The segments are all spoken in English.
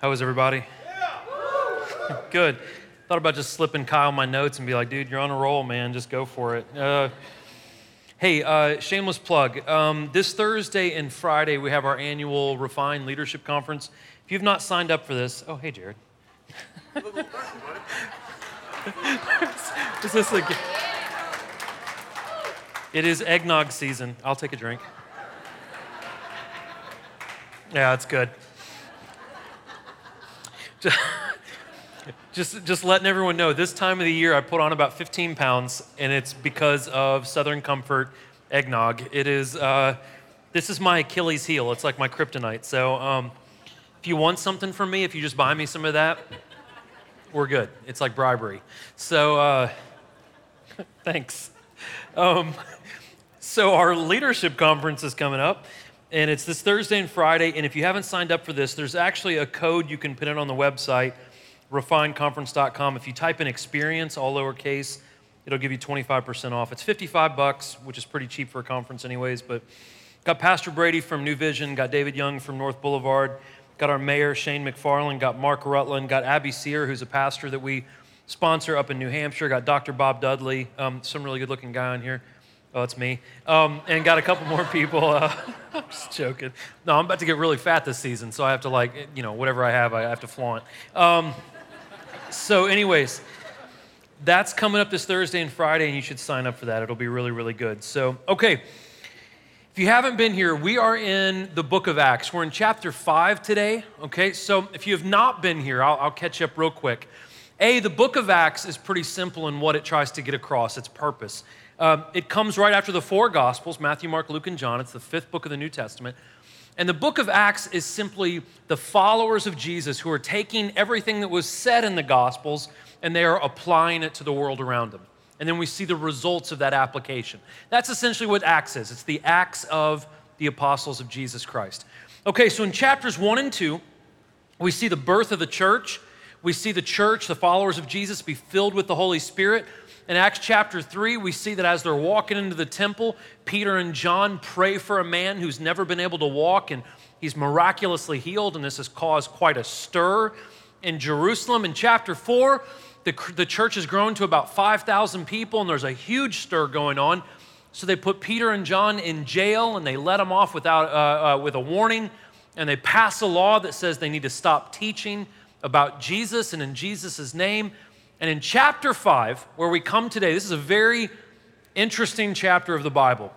How was everybody? Good. Thought about just slipping Kyle my notes and be like, dude, you're on a roll, man. Just go for it. Uh, hey, uh, shameless plug. Um, this Thursday and Friday, we have our annual Refine Leadership Conference. If you've not signed up for this, oh, hey, Jared. is this a, it is eggnog season. I'll take a drink. Yeah, that's good. Just, just letting everyone know this time of the year I put on about 15 pounds, and it's because of Southern Comfort eggnog. It is, uh, this is my Achilles heel. It's like my kryptonite. So um, if you want something from me, if you just buy me some of that, we're good. It's like bribery. So uh, thanks. Um, so our leadership conference is coming up and it's this Thursday and Friday. And if you haven't signed up for this, there's actually a code you can put in on the website, refineconference.com. If you type in experience, all lowercase, it'll give you 25% off. It's 55 bucks, which is pretty cheap for a conference, anyways. But got Pastor Brady from New Vision, got David Young from North Boulevard, got our mayor, Shane McFarland, got Mark Rutland, got Abby Sear, who's a pastor that we sponsor up in New Hampshire, got Dr. Bob Dudley, um, some really good looking guy on here. Oh, it's me. Um, and got a couple more people. Uh, I'm just joking. No, I'm about to get really fat this season, so I have to, like, you know, whatever I have, I have to flaunt. Um, so, anyways, that's coming up this Thursday and Friday, and you should sign up for that. It'll be really, really good. So, okay. If you haven't been here, we are in the book of Acts. We're in chapter 5 today, okay? So, if you have not been here, I'll, I'll catch up real quick. A, the book of Acts is pretty simple in what it tries to get across, its purpose. Um, it comes right after the four Gospels Matthew, Mark, Luke, and John. It's the fifth book of the New Testament. And the book of Acts is simply the followers of Jesus who are taking everything that was said in the Gospels and they are applying it to the world around them. And then we see the results of that application. That's essentially what Acts is it's the Acts of the apostles of Jesus Christ. Okay, so in chapters one and two, we see the birth of the church. We see the church, the followers of Jesus, be filled with the Holy Spirit. In Acts chapter 3, we see that as they're walking into the temple, Peter and John pray for a man who's never been able to walk, and he's miraculously healed, and this has caused quite a stir in Jerusalem. In chapter 4, the, the church has grown to about 5,000 people, and there's a huge stir going on. So they put Peter and John in jail, and they let them off without, uh, uh, with a warning, and they pass a law that says they need to stop teaching about Jesus and in Jesus' name. And in chapter 5, where we come today, this is a very interesting chapter of the Bible,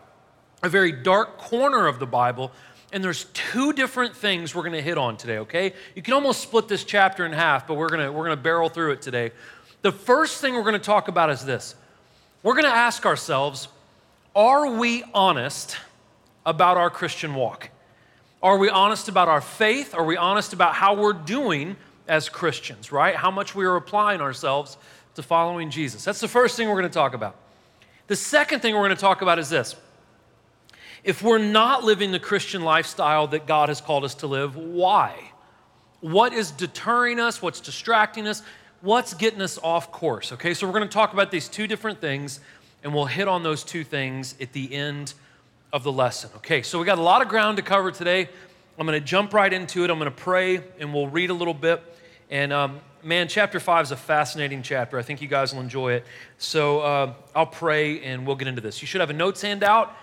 a very dark corner of the Bible. And there's two different things we're going to hit on today, okay? You can almost split this chapter in half, but we're going to, we're going to barrel through it today. The first thing we're going to talk about is this we're going to ask ourselves, are we honest about our Christian walk? Are we honest about our faith? Are we honest about how we're doing as Christians, right? How much we are applying ourselves to following Jesus. That's the first thing we're going to talk about. The second thing we're going to talk about is this. If we're not living the Christian lifestyle that God has called us to live, why? What is deterring us? What's distracting us? What's getting us off course? Okay, so we're going to talk about these two different things, and we'll hit on those two things at the end of the lesson. Okay, so we got a lot of ground to cover today. I'm going to jump right into it. I'm going to pray, and we'll read a little bit. And um, man, chapter five is a fascinating chapter. I think you guys will enjoy it. So uh, I'll pray and we'll get into this. You should have a notes handout.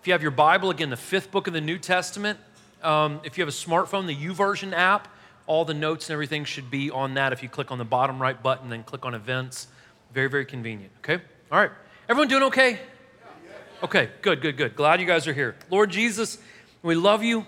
If you have your Bible, again, the fifth book of the New Testament. Um, if you have a smartphone, the YouVersion app, all the notes and everything should be on that. If you click on the bottom right button, then click on events. Very, very convenient. Okay? All right. Everyone doing okay? Okay, good, good, good. Glad you guys are here. Lord Jesus, we love you.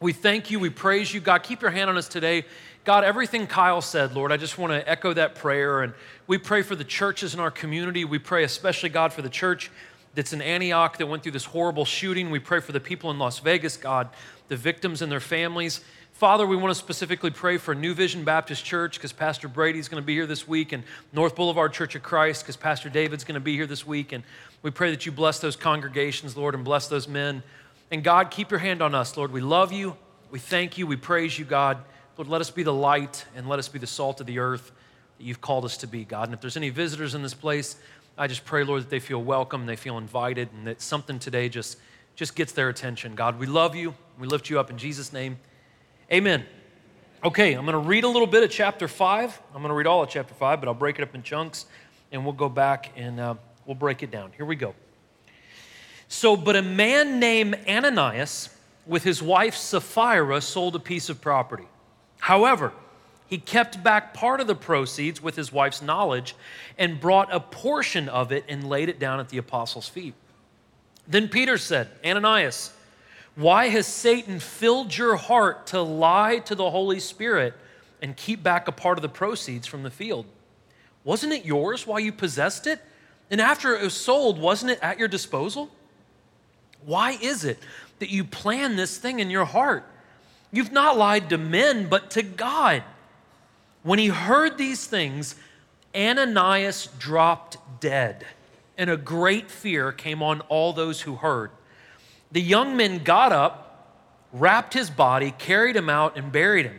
We thank you. We praise you. God, keep your hand on us today. God, everything Kyle said, Lord, I just want to echo that prayer. And we pray for the churches in our community. We pray especially, God, for the church that's in Antioch that went through this horrible shooting. We pray for the people in Las Vegas, God, the victims and their families. Father, we want to specifically pray for New Vision Baptist Church because Pastor Brady's going to be here this week, and North Boulevard Church of Christ because Pastor David's going to be here this week. And we pray that you bless those congregations, Lord, and bless those men. And God, keep your hand on us, Lord. We love you. We thank you. We praise you, God. Lord, let us be the light and let us be the salt of the earth that you've called us to be, God. And if there's any visitors in this place, I just pray, Lord, that they feel welcome, they feel invited, and that something today just, just gets their attention. God, we love you. We lift you up in Jesus' name. Amen. Okay, I'm going to read a little bit of chapter 5. I'm going to read all of chapter 5, but I'll break it up in chunks and we'll go back and uh, we'll break it down. Here we go. So, but a man named Ananias with his wife Sapphira sold a piece of property. However, he kept back part of the proceeds with his wife's knowledge and brought a portion of it and laid it down at the apostles' feet. Then Peter said, Ananias, why has Satan filled your heart to lie to the Holy Spirit and keep back a part of the proceeds from the field? Wasn't it yours while you possessed it? And after it was sold, wasn't it at your disposal? Why is it that you plan this thing in your heart? You've not lied to men, but to God. When he heard these things, Ananias dropped dead, and a great fear came on all those who heard. The young men got up, wrapped his body, carried him out, and buried him.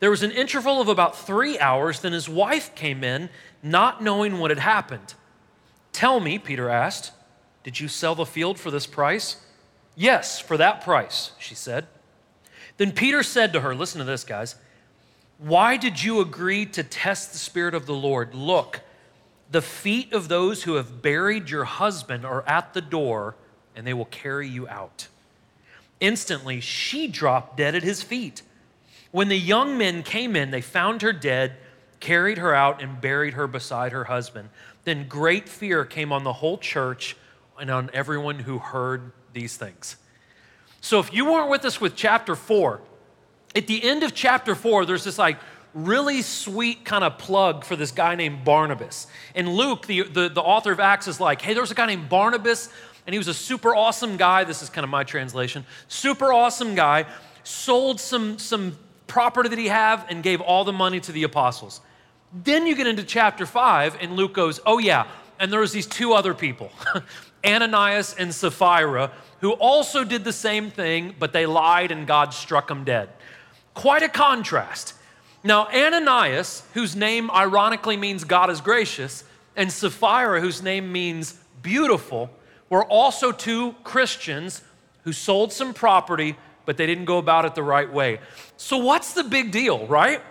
There was an interval of about three hours. Then his wife came in, not knowing what had happened. Tell me, Peter asked, did you sell the field for this price? Yes, for that price, she said. Then Peter said to her, Listen to this, guys. Why did you agree to test the Spirit of the Lord? Look, the feet of those who have buried your husband are at the door and they will carry you out. Instantly, she dropped dead at his feet. When the young men came in, they found her dead, carried her out, and buried her beside her husband. Then great fear came on the whole church and on everyone who heard these things. So, if you weren't with us with chapter four, at the end of chapter four, there's this like really sweet kind of plug for this guy named Barnabas. And Luke, the, the, the author of Acts, is like, hey, there's a guy named Barnabas and he was a super awesome guy. This is kind of my translation. Super awesome guy, sold some, some property that he had and gave all the money to the apostles. Then you get into chapter five, and Luke goes, Oh, yeah, and there was these two other people, Ananias and Sapphira, who also did the same thing, but they lied and God struck them dead. Quite a contrast. Now, Ananias, whose name ironically means God is gracious, and Sapphira, whose name means beautiful, were also two Christians who sold some property, but they didn't go about it the right way. So, what's the big deal, right?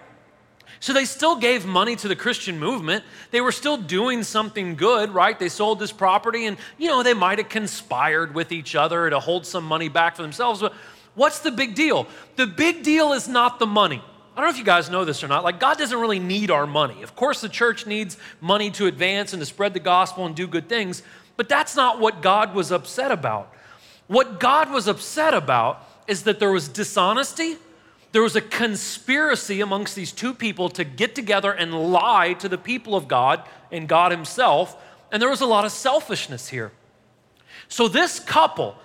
So they still gave money to the Christian movement. They were still doing something good, right? They sold this property and, you know, they might have conspired with each other to hold some money back for themselves. But what's the big deal? The big deal is not the money. I don't know if you guys know this or not. Like, God doesn't really need our money. Of course, the church needs money to advance and to spread the gospel and do good things. But that's not what God was upset about. What God was upset about is that there was dishonesty, there was a conspiracy amongst these two people to get together and lie to the people of God and God Himself, and there was a lot of selfishness here. So, this couple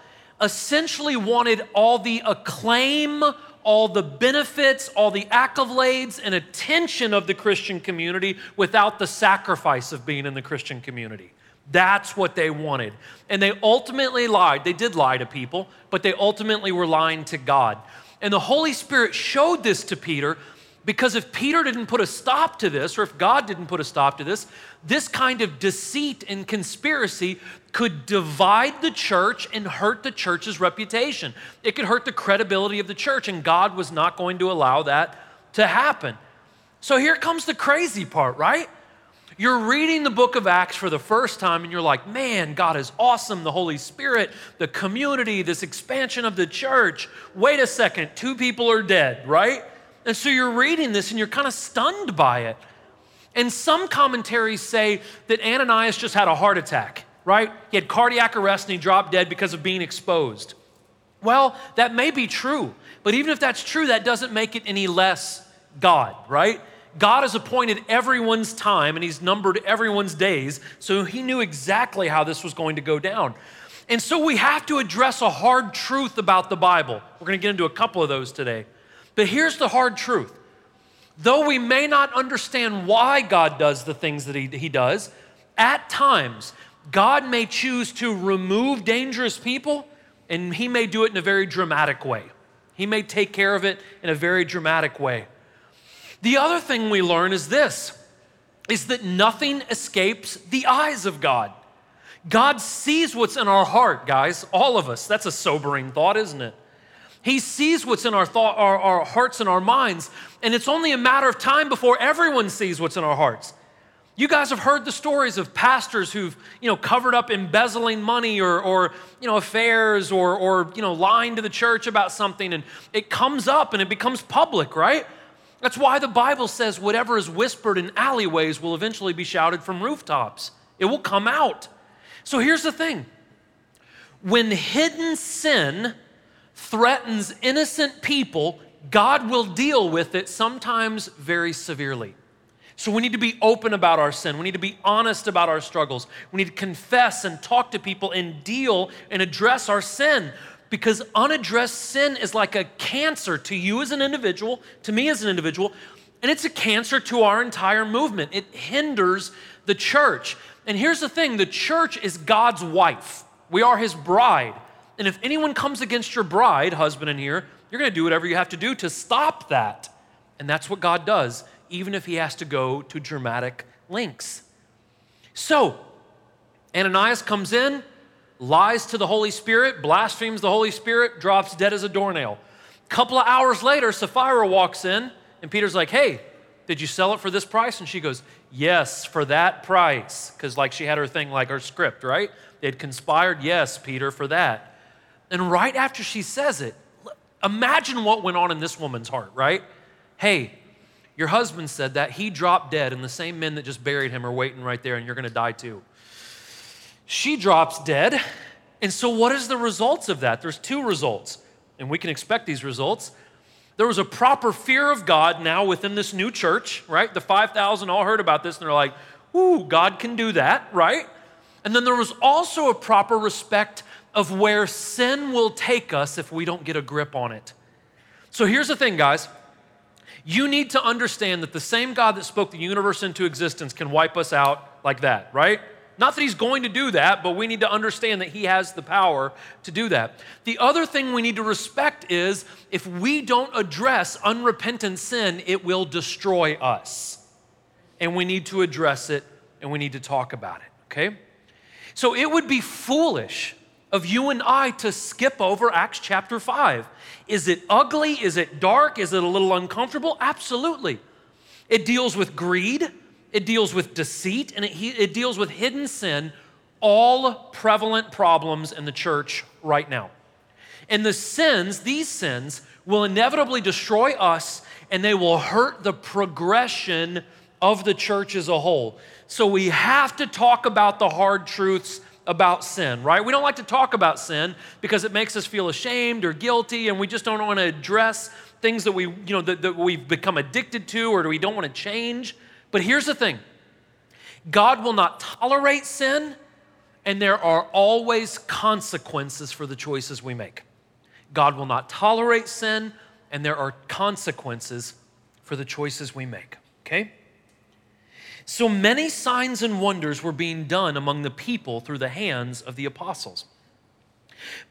essentially wanted all the acclaim, all the benefits, all the accolades, and attention of the Christian community without the sacrifice of being in the Christian community. That's what they wanted. And they ultimately lied. They did lie to people, but they ultimately were lying to God. And the Holy Spirit showed this to Peter because if Peter didn't put a stop to this, or if God didn't put a stop to this, this kind of deceit and conspiracy could divide the church and hurt the church's reputation. It could hurt the credibility of the church, and God was not going to allow that to happen. So here comes the crazy part, right? You're reading the book of Acts for the first time and you're like, man, God is awesome. The Holy Spirit, the community, this expansion of the church. Wait a second, two people are dead, right? And so you're reading this and you're kind of stunned by it. And some commentaries say that Ananias just had a heart attack, right? He had cardiac arrest and he dropped dead because of being exposed. Well, that may be true, but even if that's true, that doesn't make it any less God, right? God has appointed everyone's time and He's numbered everyone's days, so He knew exactly how this was going to go down. And so we have to address a hard truth about the Bible. We're going to get into a couple of those today. But here's the hard truth though we may not understand why God does the things that He, he does, at times, God may choose to remove dangerous people, and He may do it in a very dramatic way. He may take care of it in a very dramatic way. The other thing we learn is this is that nothing escapes the eyes of God. God sees what's in our heart, guys, all of us. That's a sobering thought, isn't it? He sees what's in our, thought, our, our hearts and our minds, and it's only a matter of time before everyone sees what's in our hearts. You guys have heard the stories of pastors who've, you know, covered up embezzling money or, or you know, affairs or, or, you know, lying to the church about something, and it comes up and it becomes public, right? That's why the Bible says whatever is whispered in alleyways will eventually be shouted from rooftops. It will come out. So here's the thing when hidden sin threatens innocent people, God will deal with it sometimes very severely. So we need to be open about our sin. We need to be honest about our struggles. We need to confess and talk to people and deal and address our sin because unaddressed sin is like a cancer to you as an individual, to me as an individual, and it's a cancer to our entire movement. It hinders the church. And here's the thing the church is God's wife, we are his bride. And if anyone comes against your bride, husband in here, you're going to do whatever you have to do to stop that. And that's what God does, even if he has to go to dramatic lengths. So, Ananias comes in, lies to the Holy Spirit, blasphemes the Holy Spirit, drops dead as a doornail. A couple of hours later, Sapphira walks in, and Peter's like, Hey, did you sell it for this price? And she goes, Yes, for that price. Because, like, she had her thing, like her script, right? They'd conspired, yes, Peter, for that. And right after she says it, imagine what went on in this woman's heart, right? Hey, your husband said that. He dropped dead, and the same men that just buried him are waiting right there, and you're going to die too. She drops dead. And so, what is the results of that? There's two results, and we can expect these results. There was a proper fear of God now within this new church, right? The 5,000 all heard about this, and they're like, ooh, God can do that, right? And then there was also a proper respect of where sin will take us if we don't get a grip on it. So here's the thing, guys. You need to understand that the same God that spoke the universe into existence can wipe us out like that, right? Not that he's going to do that, but we need to understand that he has the power to do that. The other thing we need to respect is if we don't address unrepentant sin, it will destroy us. And we need to address it and we need to talk about it, okay? So it would be foolish of you and I to skip over Acts chapter 5. Is it ugly? Is it dark? Is it a little uncomfortable? Absolutely. It deals with greed, it deals with deceit, and it, it deals with hidden sin, all prevalent problems in the church right now. And the sins, these sins, will inevitably destroy us and they will hurt the progression of the church as a whole. So we have to talk about the hard truths about sin, right? We don't like to talk about sin because it makes us feel ashamed or guilty, and we just don't want to address things that we, you know, that, that we've become addicted to or we don't want to change. But here's the thing God will not tolerate sin, and there are always consequences for the choices we make. God will not tolerate sin, and there are consequences for the choices we make, okay? So many signs and wonders were being done among the people through the hands of the apostles.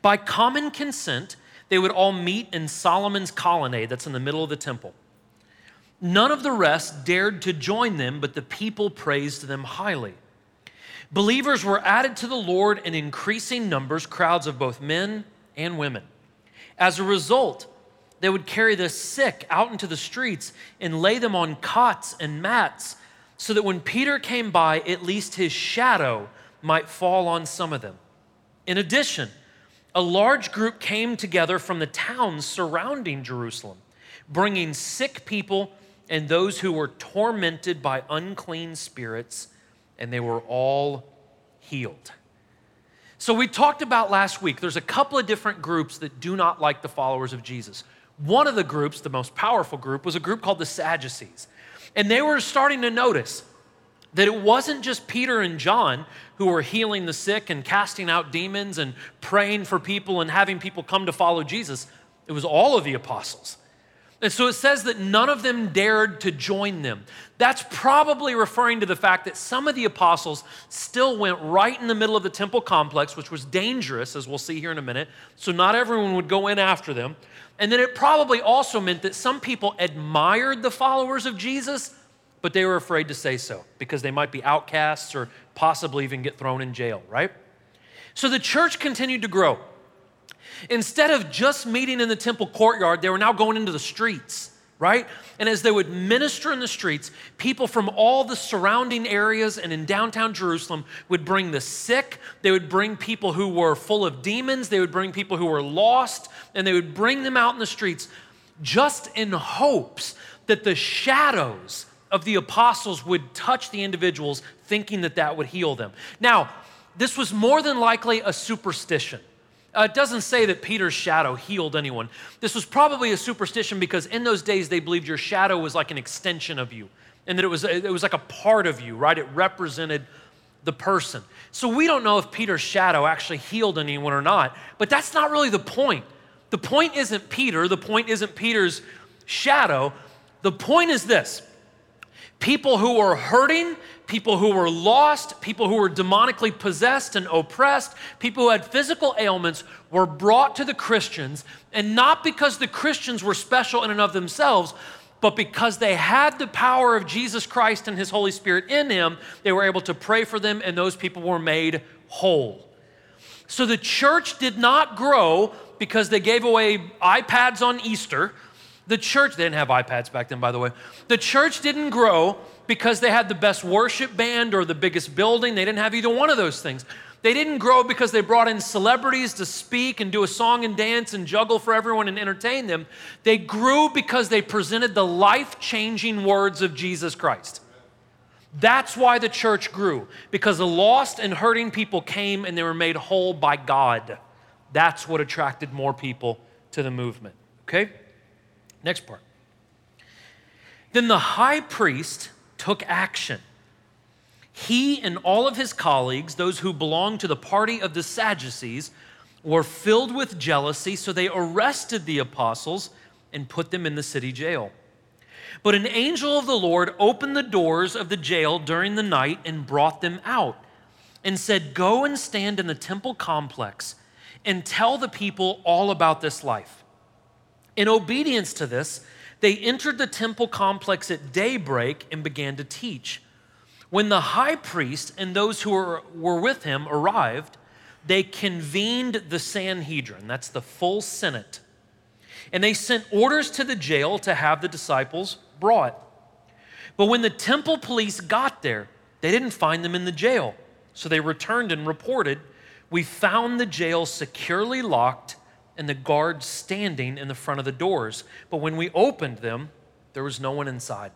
By common consent, they would all meet in Solomon's colonnade that's in the middle of the temple. None of the rest dared to join them, but the people praised them highly. Believers were added to the Lord in increasing numbers, crowds of both men and women. As a result, they would carry the sick out into the streets and lay them on cots and mats so that when Peter came by, at least his shadow might fall on some of them. In addition, a large group came together from the towns surrounding Jerusalem, bringing sick people and those who were tormented by unclean spirits, and they were all healed. So, we talked about last week, there's a couple of different groups that do not like the followers of Jesus. One of the groups, the most powerful group, was a group called the Sadducees. And they were starting to notice that it wasn't just Peter and John who were healing the sick and casting out demons and praying for people and having people come to follow Jesus. It was all of the apostles. And so it says that none of them dared to join them. That's probably referring to the fact that some of the apostles still went right in the middle of the temple complex, which was dangerous, as we'll see here in a minute. So not everyone would go in after them. And then it probably also meant that some people admired the followers of Jesus, but they were afraid to say so because they might be outcasts or possibly even get thrown in jail, right? So the church continued to grow. Instead of just meeting in the temple courtyard, they were now going into the streets right? And as they would minister in the streets, people from all the surrounding areas and in downtown Jerusalem would bring the sick, they would bring people who were full of demons, they would bring people who were lost, and they would bring them out in the streets just in hopes that the shadows of the apostles would touch the individuals, thinking that that would heal them. Now, this was more than likely a superstition. Uh, it doesn't say that Peter's shadow healed anyone. This was probably a superstition because in those days they believed your shadow was like an extension of you and that it was, it was like a part of you, right? It represented the person. So we don't know if Peter's shadow actually healed anyone or not, but that's not really the point. The point isn't Peter, the point isn't Peter's shadow. The point is this people who are hurting, people who were lost, people who were demonically possessed and oppressed, people who had physical ailments were brought to the Christians, and not because the Christians were special in and of themselves, but because they had the power of Jesus Christ and His Holy Spirit in Him, they were able to pray for them, and those people were made whole. So the church did not grow because they gave away iPads on Easter the church, they didn't have iPads back then, by the way. The church didn't grow because they had the best worship band or the biggest building. They didn't have either one of those things. They didn't grow because they brought in celebrities to speak and do a song and dance and juggle for everyone and entertain them. They grew because they presented the life changing words of Jesus Christ. That's why the church grew, because the lost and hurting people came and they were made whole by God. That's what attracted more people to the movement. Okay? Next part. Then the high priest took action. He and all of his colleagues, those who belonged to the party of the Sadducees, were filled with jealousy, so they arrested the apostles and put them in the city jail. But an angel of the Lord opened the doors of the jail during the night and brought them out and said, Go and stand in the temple complex and tell the people all about this life. In obedience to this, they entered the temple complex at daybreak and began to teach. When the high priest and those who were, were with him arrived, they convened the Sanhedrin, that's the full Senate, and they sent orders to the jail to have the disciples brought. But when the temple police got there, they didn't find them in the jail. So they returned and reported, We found the jail securely locked and the guards standing in the front of the doors. But when we opened them, there was no one inside.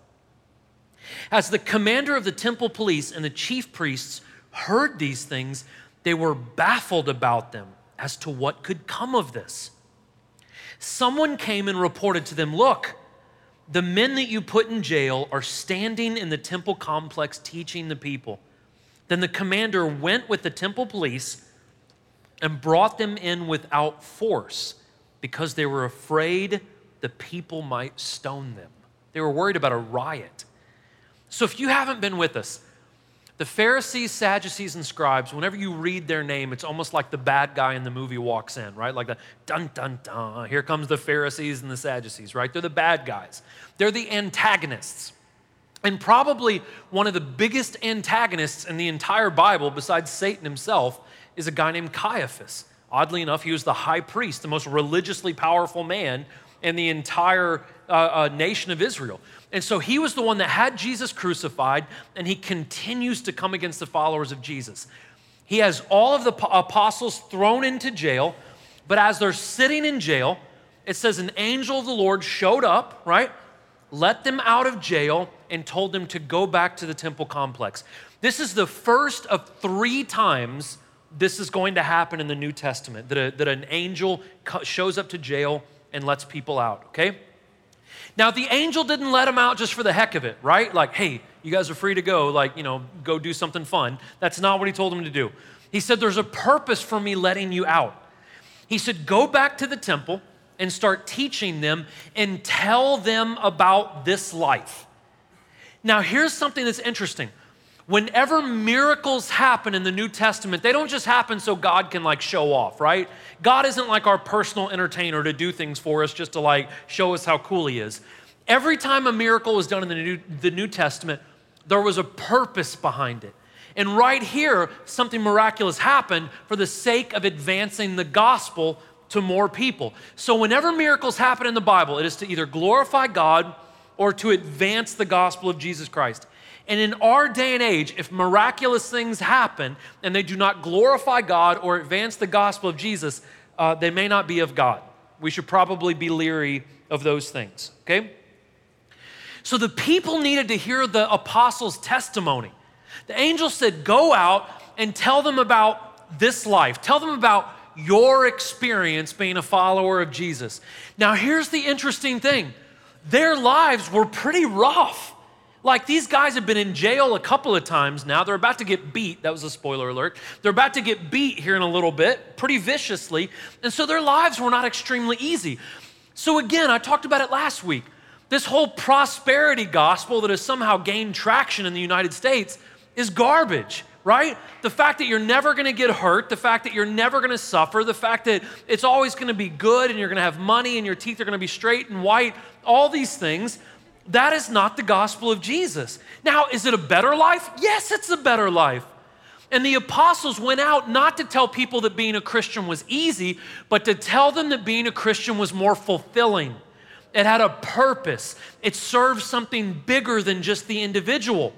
As the commander of the temple police and the chief priests heard these things, they were baffled about them as to what could come of this. Someone came and reported to them Look, the men that you put in jail are standing in the temple complex teaching the people. Then the commander went with the temple police and brought them in without force because they were afraid the people might stone them. They were worried about a riot. So if you haven't been with us, the Pharisees, Sadducees, and scribes, whenever you read their name, it's almost like the bad guy in the movie walks in, right? Like the dun dun dun, here comes the Pharisees and the Sadducees, right? They're the bad guys. They're the antagonists. And probably one of the biggest antagonists in the entire Bible, besides Satan himself, is a guy named Caiaphas. Oddly enough, he was the high priest, the most religiously powerful man in the entire uh, uh, nation of Israel. And so he was the one that had Jesus crucified, and he continues to come against the followers of Jesus. He has all of the apostles thrown into jail, but as they're sitting in jail, it says an angel of the Lord showed up, right? Let them out of jail and told them to go back to the temple complex. This is the first of three times this is going to happen in the New Testament that, a, that an angel shows up to jail and lets people out, okay? Now, the angel didn't let him out just for the heck of it, right? Like, hey, you guys are free to go, like, you know, go do something fun. That's not what he told him to do. He said, There's a purpose for me letting you out. He said, Go back to the temple and start teaching them and tell them about this life. Now, here's something that's interesting whenever miracles happen in the New Testament, they don't just happen so God can like show off, right? God isn't like our personal entertainer to do things for us just to like show us how cool he is. Every time a miracle was done in the New, the New Testament, there was a purpose behind it. And right here, something miraculous happened for the sake of advancing the gospel to more people. So, whenever miracles happen in the Bible, it is to either glorify God or to advance the gospel of Jesus Christ. And in our day and age, if miraculous things happen and they do not glorify God or advance the gospel of Jesus, uh, they may not be of God. We should probably be leery of those things, okay? So the people needed to hear the apostles' testimony. The angel said, Go out and tell them about this life, tell them about your experience being a follower of Jesus. Now, here's the interesting thing their lives were pretty rough. Like these guys have been in jail a couple of times now. They're about to get beat. That was a spoiler alert. They're about to get beat here in a little bit, pretty viciously. And so their lives were not extremely easy. So, again, I talked about it last week. This whole prosperity gospel that has somehow gained traction in the United States is garbage right? The fact that you're never gonna get hurt, the fact that you're never gonna suffer, the fact that it's always gonna be good and you're gonna have money and your teeth are gonna be straight and white, all these things, that is not the gospel of Jesus. Now, is it a better life? Yes, it's a better life. And the apostles went out not to tell people that being a Christian was easy, but to tell them that being a Christian was more fulfilling. It had a purpose, it served something bigger than just the individual.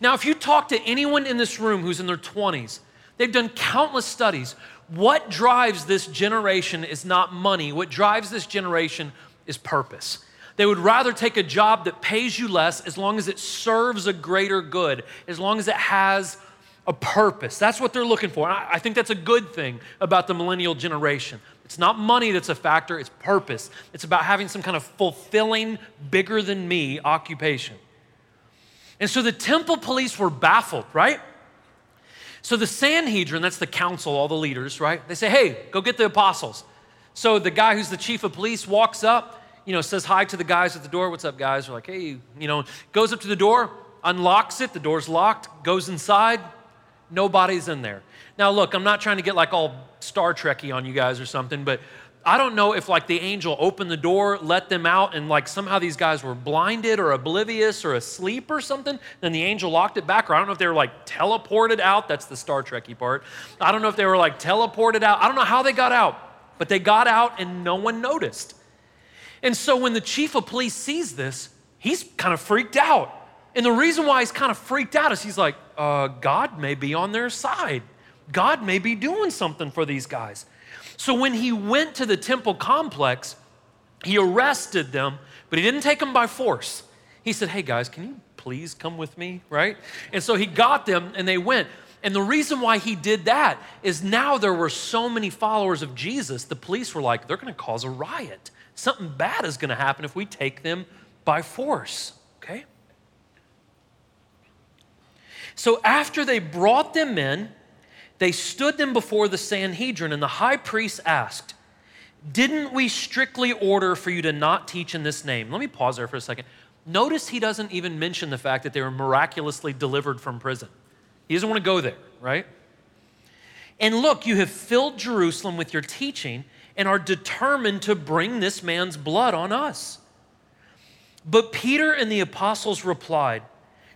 Now, if you talk to anyone in this room who's in their 20s, they've done countless studies. What drives this generation is not money. What drives this generation is purpose. They would rather take a job that pays you less as long as it serves a greater good, as long as it has a purpose. That's what they're looking for. And I, think that's a good thing about the millennial generation. It's not money that's a factor, it's purpose. It's about having some kind of fulfilling, bigger than me occupation. And so the temple police were baffled, right? So the Sanhedrin, that's the council, all the leaders, right? They say, hey, go get the apostles. So the guy who's the chief of police walks up, you know, says hi to the guys at the door. What's up, guys? They're like, hey, you know, goes up to the door, unlocks it, the door's locked, goes inside, nobody's in there. Now, look, I'm not trying to get like all Star Trekky on you guys or something, but I don't know if like the angel opened the door, let them out, and like somehow these guys were blinded or oblivious or asleep or something. Then the angel locked it back, or I don't know if they were like teleported out. That's the Star Trekky part. I don't know if they were like teleported out. I don't know how they got out, but they got out and no one noticed. And so when the chief of police sees this, he's kind of freaked out. And the reason why he's kind of freaked out is he's like, uh, God may be on their side. God may be doing something for these guys. So when he went to the temple complex, he arrested them, but he didn't take them by force. He said, Hey guys, can you please come with me? Right? And so he got them and they went. And the reason why he did that is now there were so many followers of Jesus, the police were like, they're going to cause a riot. Something bad is going to happen if we take them by force. Okay? So after they brought them in, they stood them before the Sanhedrin, and the high priest asked, Didn't we strictly order for you to not teach in this name? Let me pause there for a second. Notice he doesn't even mention the fact that they were miraculously delivered from prison. He doesn't want to go there, right? And look, you have filled Jerusalem with your teaching and are determined to bring this man's blood on us. But Peter and the apostles replied,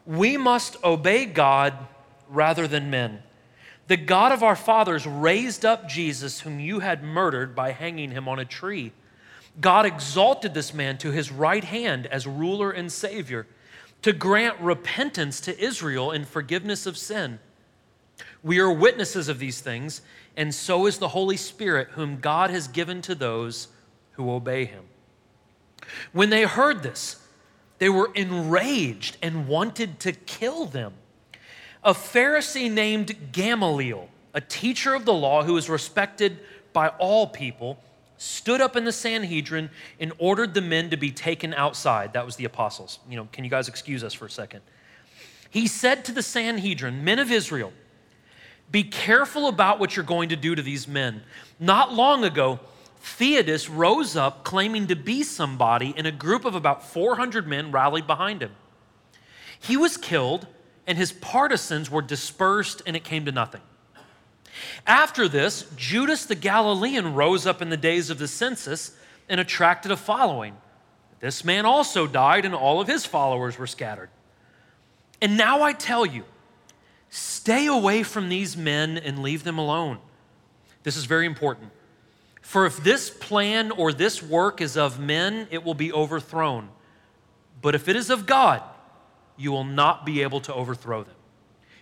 We must obey God rather than men. The God of our fathers raised up Jesus, whom you had murdered by hanging him on a tree. God exalted this man to his right hand as ruler and savior to grant repentance to Israel and forgiveness of sin. We are witnesses of these things, and so is the Holy Spirit, whom God has given to those who obey him. When they heard this, they were enraged and wanted to kill them a Pharisee named Gamaliel, a teacher of the law who was respected by all people, stood up in the Sanhedrin and ordered the men to be taken outside. That was the apostles. You know, can you guys excuse us for a second? He said to the Sanhedrin, Men of Israel, be careful about what you're going to do to these men. Not long ago, Theudas rose up claiming to be somebody, and a group of about 400 men rallied behind him. He was killed and his partisans were dispersed, and it came to nothing. After this, Judas the Galilean rose up in the days of the census and attracted a following. This man also died, and all of his followers were scattered. And now I tell you, stay away from these men and leave them alone. This is very important. For if this plan or this work is of men, it will be overthrown. But if it is of God, you will not be able to overthrow them.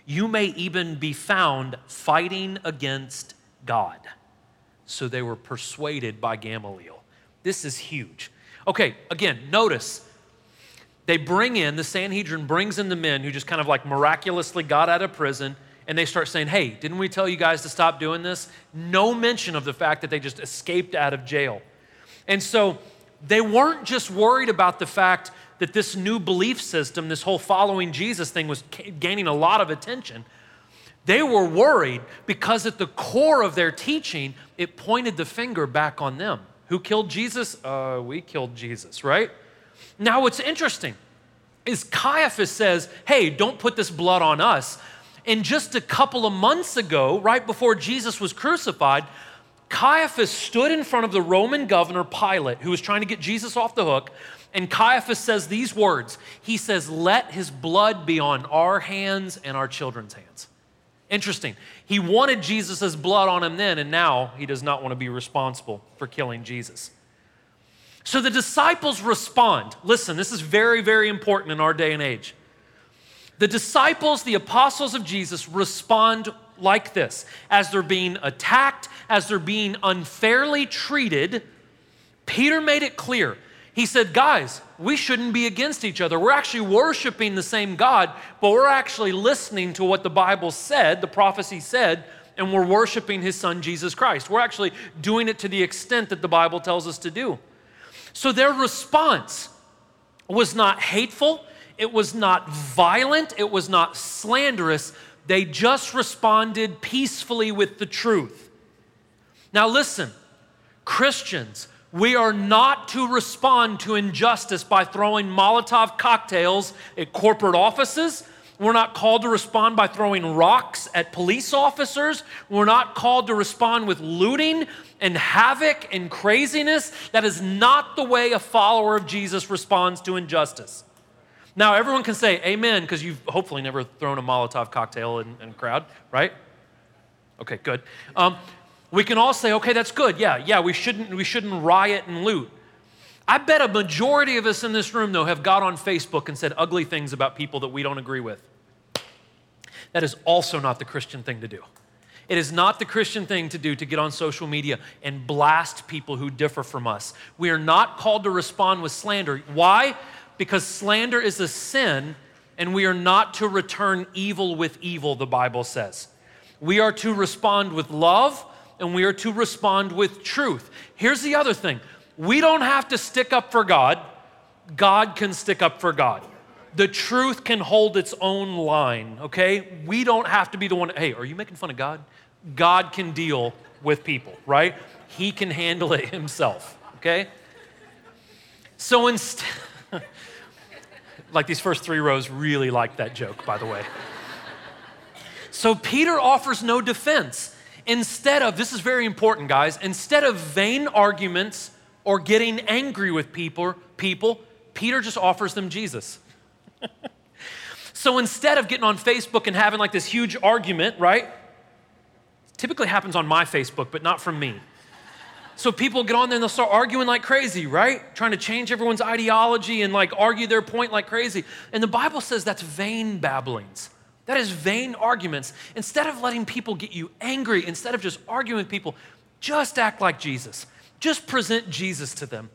You may even be found fighting against God. So they were persuaded by Gamaliel. This is huge. Okay, again, notice they bring in, the Sanhedrin brings in the men who just kind of like miraculously got out of prison and they start saying, Hey, didn't we tell you guys to stop doing this? No mention of the fact that they just escaped out of jail. And so they weren't just worried about the fact that this new belief system, this whole following Jesus thing, was gaining a lot of attention. They were worried because at the core of their teaching, it pointed the finger back on them. Who killed Jesus? Uh, we killed Jesus, right? Now, what's interesting is Caiaphas says, Hey, don't put this blood on us. And just a couple of months ago, right before Jesus was crucified, Caiaphas stood in front of the Roman governor Pilate, who was trying to get Jesus off the hook. And Caiaphas says these words He says, Let his blood be on our hands and our children's hands. Interesting. He wanted Jesus' blood on him then, and now he does not want to be responsible for killing Jesus. So the disciples respond. Listen, this is very, very important in our day and age. The disciples, the apostles of Jesus, respond like this as they're being attacked, as they're being unfairly treated. Peter made it clear. He said, Guys, we shouldn't be against each other. We're actually worshiping the same God, but we're actually listening to what the Bible said, the prophecy said, and we're worshiping his son, Jesus Christ. We're actually doing it to the extent that the Bible tells us to do. So their response was not hateful, it was not violent, it was not slanderous. They just responded peacefully with the truth. Now, listen, Christians, we are not to respond to injustice by throwing Molotov cocktails at corporate offices we're not called to respond by throwing rocks at police officers. We're not called to respond with looting and havoc and craziness. That is not the way a follower of Jesus responds to injustice. Now, everyone can say amen because you've hopefully never thrown a Molotov cocktail in, in a crowd, right? Okay, good. Um, we can all say, okay, that's good. Yeah, yeah, we shouldn't, we shouldn't riot and loot. I bet a majority of us in this room, though, have got on Facebook and said ugly things about people that we don't agree with. That is also not the Christian thing to do. It is not the Christian thing to do to get on social media and blast people who differ from us. We are not called to respond with slander. Why? Because slander is a sin, and we are not to return evil with evil, the Bible says. We are to respond with love, and we are to respond with truth. Here's the other thing we don't have to stick up for God, God can stick up for God the truth can hold its own line, okay? We don't have to be the one, hey, are you making fun of God? God can deal with people, right? He can handle it himself, okay? So instead, like these first three rows really like that joke, by the way. So Peter offers no defense. Instead of, this is very important, guys, instead of vain arguments or getting angry with people, people, Peter just offers them Jesus. so instead of getting on Facebook and having like this huge argument, right? Typically happens on my Facebook, but not from me. So people get on there and they'll start arguing like crazy, right? Trying to change everyone's ideology and like argue their point like crazy. And the Bible says that's vain babblings. That is vain arguments. Instead of letting people get you angry, instead of just arguing with people, just act like Jesus. Just present Jesus to them.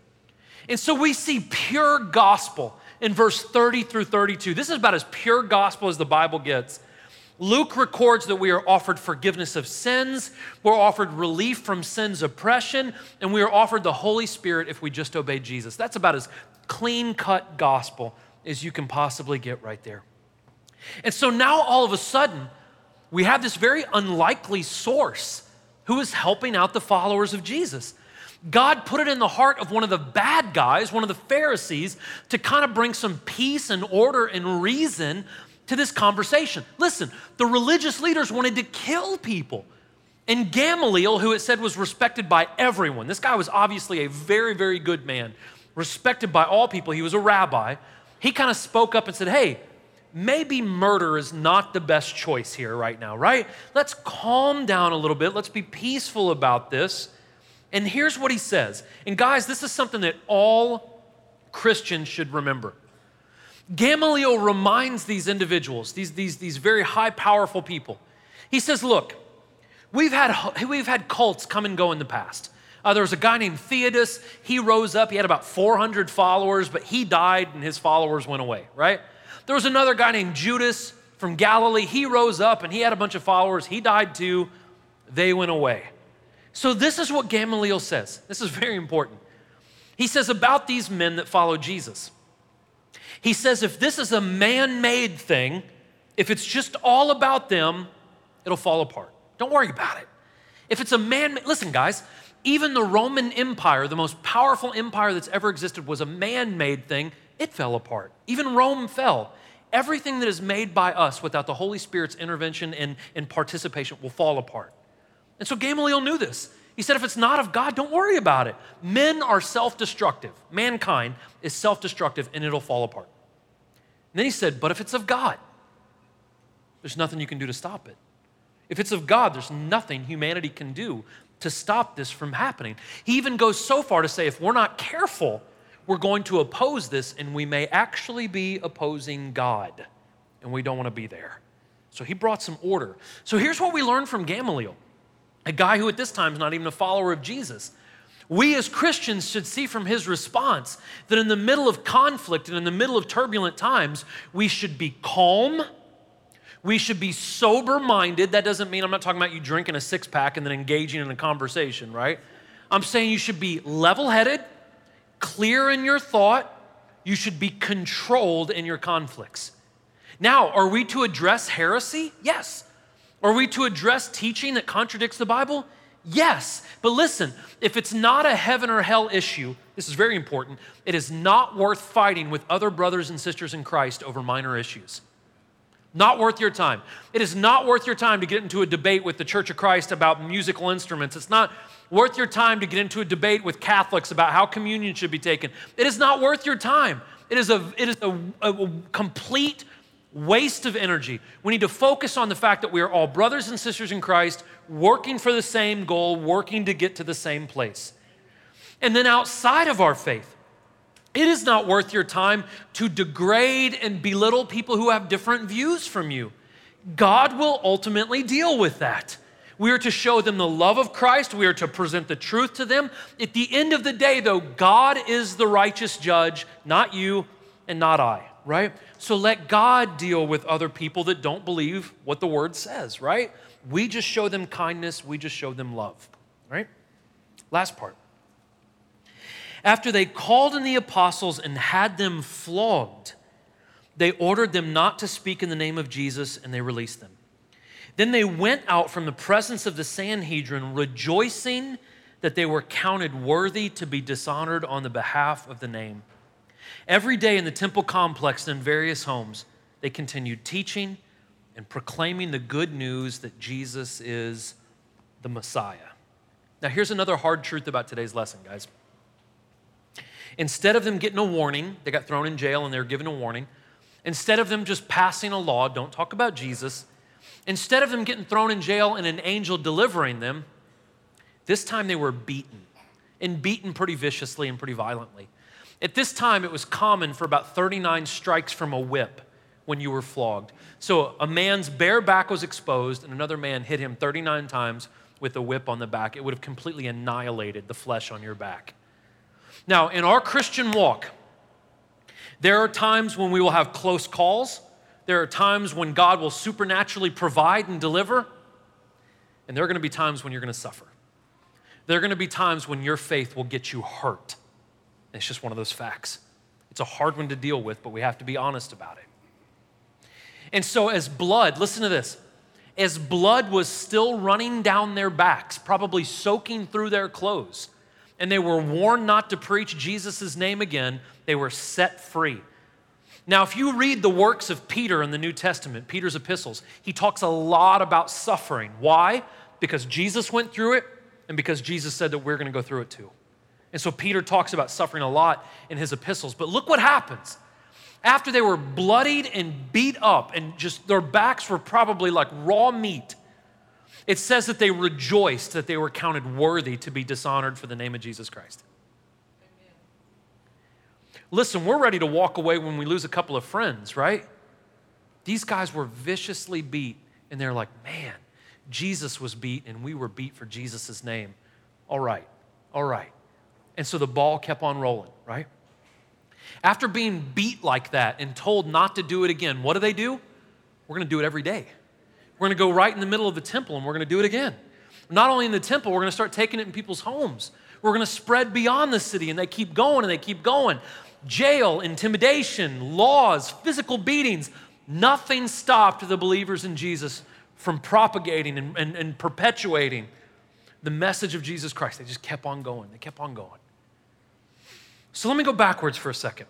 And so we see pure gospel in verse 30 through 32. This is about as pure gospel as the Bible gets. Luke records that we are offered forgiveness of sins, we're offered relief from sin's oppression, and we are offered the Holy Spirit if we just obey Jesus. That's about as clean cut gospel as you can possibly get right there. And so now all of a sudden, we have this very unlikely source who is helping out the followers of Jesus. God put it in the heart of one of the bad guys, one of the Pharisees, to kind of bring some peace and order and reason to this conversation. Listen, the religious leaders wanted to kill people. And Gamaliel, who it said was respected by everyone, this guy was obviously a very, very good man, respected by all people. He was a rabbi. He kind of spoke up and said, Hey, maybe murder is not the best choice here right now, right? Let's calm down a little bit. Let's be peaceful about this. And here's what he says. And guys, this is something that all Christians should remember. Gamaliel reminds these individuals, these, these, these very high, powerful people. He says, Look, we've had, we've had cults come and go in the past. Uh, there was a guy named Theudas. He rose up. He had about 400 followers, but he died and his followers went away, right? There was another guy named Judas from Galilee. He rose up and he had a bunch of followers. He died too. They went away. So, this is what Gamaliel says. This is very important. He says about these men that follow Jesus. He says if this is a man made thing, if it's just all about them, it'll fall apart. Don't worry about it. If it's a man, made, listen, guys, even the Roman Empire, the most powerful empire that's ever existed, was a man made thing. It fell apart. Even Rome fell. Everything that is made by us without the Holy Spirit's intervention and, and participation will fall apart. And so Gamaliel knew this. He said, if it's not of God, don't worry about it. Men are self destructive. Mankind is self destructive and it'll fall apart. And then he said, but if it's of God, there's nothing you can do to stop it. If it's of God, there's nothing humanity can do to stop this from happening. He even goes so far to say, if we're not careful, we're going to oppose this and we may actually be opposing God. And we don't want to be there. So he brought some order. So here's what we learned from Gamaliel a guy who at this time is not even a follower of Jesus. We as Christians should see from his response that in the middle of conflict and in the middle of turbulent times, we should be calm. We should be sober minded. That doesn't mean I'm not talking about you drinking a six pack and then engaging in a conversation, right? I'm saying you should be level headed, clear in your thought. You should be controlled in your conflicts. Now, are we to address heresy? Yes. Are we to address teaching that contradicts the Bible? Yes. But listen, if it's not a heaven or hell issue, this is very important, it is not worth fighting with other brothers and sisters in Christ over minor issues. Not worth your time. It is not worth your time to get into a debate with the Church of Christ about musical instruments. It's not worth your time to get into a debate with Catholics about how communion should be taken. It is not worth your time. It is a, it is a, a complete waste of energy. We need to focus on the fact that we are all brothers and sisters in Christ, working for the same goal, working to get to the same place. And then outside of our faith, it is not worth your time to degrade and belittle people who have different views from you. God will ultimately deal with that. We are to show them the love of Christ. We are to present the truth to them. At the end of the day, though, God is the righteous judge, not you and not I, right? So let God deal with other people that don't believe what the word says, right? We just show them kindness, we just show them love, right? Last part. After they called in the apostles and had them flogged, they ordered them not to speak in the name of Jesus and they released them. Then they went out from the presence of the Sanhedrin, rejoicing that they were counted worthy to be dishonored on the behalf of the name. Every day in the temple complex and in various homes, they continued teaching and proclaiming the good news that Jesus is the Messiah. Now, here's another hard truth about today's lesson, guys. Instead of them getting a warning, they got thrown in jail and they were given a warning. Instead of them just passing a law, don't talk about Jesus. Instead of them getting thrown in jail and an angel delivering them, this time they were beaten and beaten pretty viciously and pretty violently. At this time, it was common for about 39 strikes from a whip when you were flogged. So a man's bare back was exposed, and another man hit him 39 times with a whip on the back. It would have completely annihilated the flesh on your back. Now, in our Christian walk, there are times when we will have close calls. There are times when God will supernaturally provide and deliver. And there are going to be times when you're going to suffer. There are going to be times when your faith will get you hurt. It's just one of those facts. It's a hard one to deal with, but we have to be honest about it. And so, as blood, listen to this, as blood was still running down their backs, probably soaking through their clothes, and they were warned not to preach Jesus' name again, they were set free. Now, if you read the works of Peter in the New Testament, Peter's epistles, he talks a lot about suffering. Why? Because Jesus went through it, and because Jesus said that we're going to go through it too. And so Peter talks about suffering a lot in his epistles. But look what happens. After they were bloodied and beat up, and just their backs were probably like raw meat, It says that they rejoiced that they were counted worthy to be dishonored for the name of Jesus Christ. Listen, we're ready to walk away when we lose a couple of friends, right? These guys were viciously beat, and they're like, man, Jesus was beat, and we were beat for Jesus' name. All right, all right. And so the ball kept on rolling, right? After being beat like that and told not to do it again, what do they do? We're going to do it every day. We're going to go right in the middle of the temple and we're going to do it again. Not only in the temple, we're going to start taking it in people's homes. We're going to spread beyond the city and they keep going and they keep going. Jail, intimidation, laws, physical beatings, nothing stopped the believers in Jesus from propagating and, and, and perpetuating the message of Jesus Christ. They just kept on going. They kept on going. So let me go backwards for a second.